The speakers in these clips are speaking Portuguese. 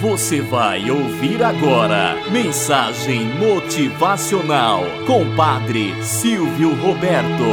Você vai ouvir agora Mensagem Motivacional com Padre Silvio Roberto.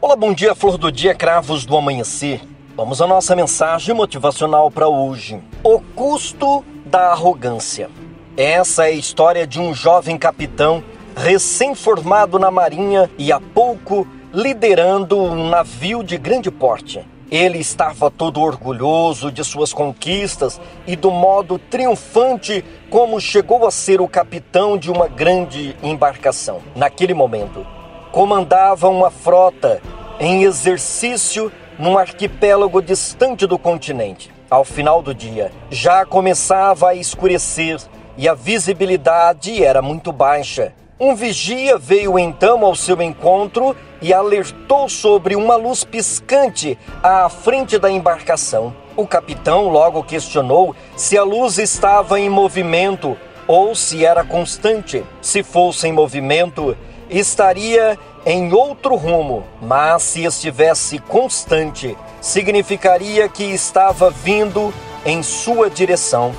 Olá, bom dia, flor do dia, cravos do amanhecer. Vamos à nossa mensagem motivacional para hoje. O custo da arrogância. Essa é a história de um jovem capitão recém-formado na marinha e há pouco liderando um navio de grande porte. Ele estava todo orgulhoso de suas conquistas e do modo triunfante como chegou a ser o capitão de uma grande embarcação. Naquele momento, comandava uma frota em exercício num arquipélago distante do continente. Ao final do dia, já começava a escurecer e a visibilidade era muito baixa. Um vigia veio então ao seu encontro e alertou sobre uma luz piscante à frente da embarcação. O capitão logo questionou se a luz estava em movimento ou se era constante. Se fosse em movimento, estaria em outro rumo, mas se estivesse constante, significaria que estava vindo em sua direção.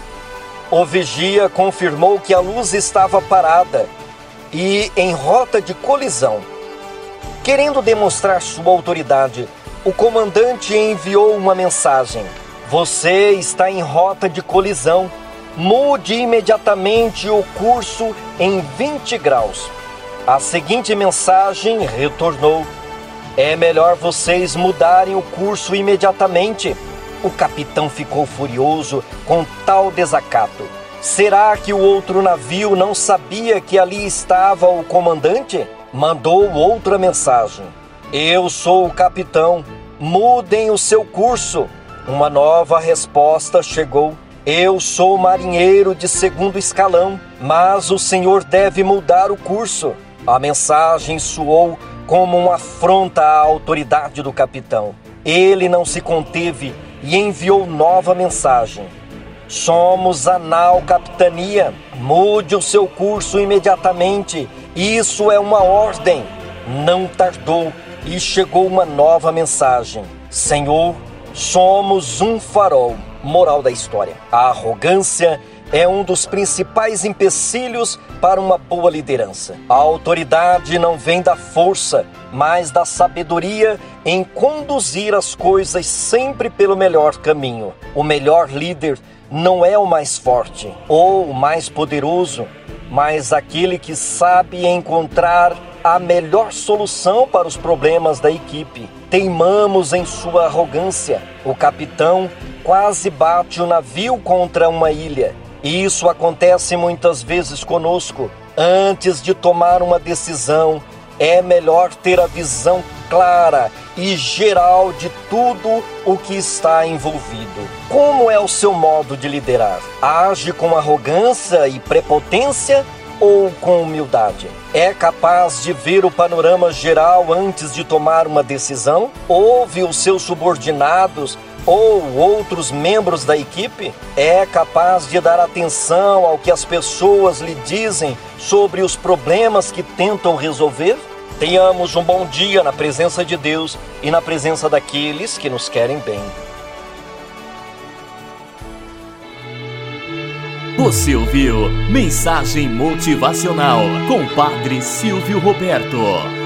O vigia confirmou que a luz estava parada e em rota de colisão. Querendo demonstrar sua autoridade, o comandante enviou uma mensagem: Você está em rota de colisão. Mude imediatamente o curso em 20 graus. A seguinte mensagem retornou: É melhor vocês mudarem o curso imediatamente. O capitão ficou furioso com tal desacato Será que o outro navio não sabia que ali estava o comandante? Mandou outra mensagem: Eu sou o capitão, mudem o seu curso. Uma nova resposta chegou: Eu sou marinheiro de segundo escalão, mas o senhor deve mudar o curso. A mensagem soou como uma afronta à autoridade do capitão. Ele não se conteve e enviou nova mensagem. Somos a nau capitania. Mude o seu curso imediatamente. Isso é uma ordem. Não tardou e chegou uma nova mensagem. Senhor, somos um farol. Moral da história: a arrogância é um dos principais empecilhos para uma boa liderança. A autoridade não vem da força, mas da sabedoria em conduzir as coisas sempre pelo melhor caminho. O melhor líder não é o mais forte ou o mais poderoso, mas aquele que sabe encontrar a melhor solução para os problemas da equipe. Teimamos em sua arrogância. O capitão quase bate o navio contra uma ilha. E isso acontece muitas vezes conosco. Antes de tomar uma decisão, é melhor ter a visão clara e geral de tudo o que está envolvido. Como é o seu modo de liderar? Age com arrogância e prepotência ou com humildade? É capaz de ver o panorama geral antes de tomar uma decisão? Ouve os seus subordinados ou outros membros da equipe? É capaz de dar atenção ao que as pessoas lhe dizem sobre os problemas que tentam resolver? Tenhamos um bom dia na presença de Deus e na presença daqueles que nos querem bem. Você ouviu Mensagem Motivacional com Padre Silvio Roberto.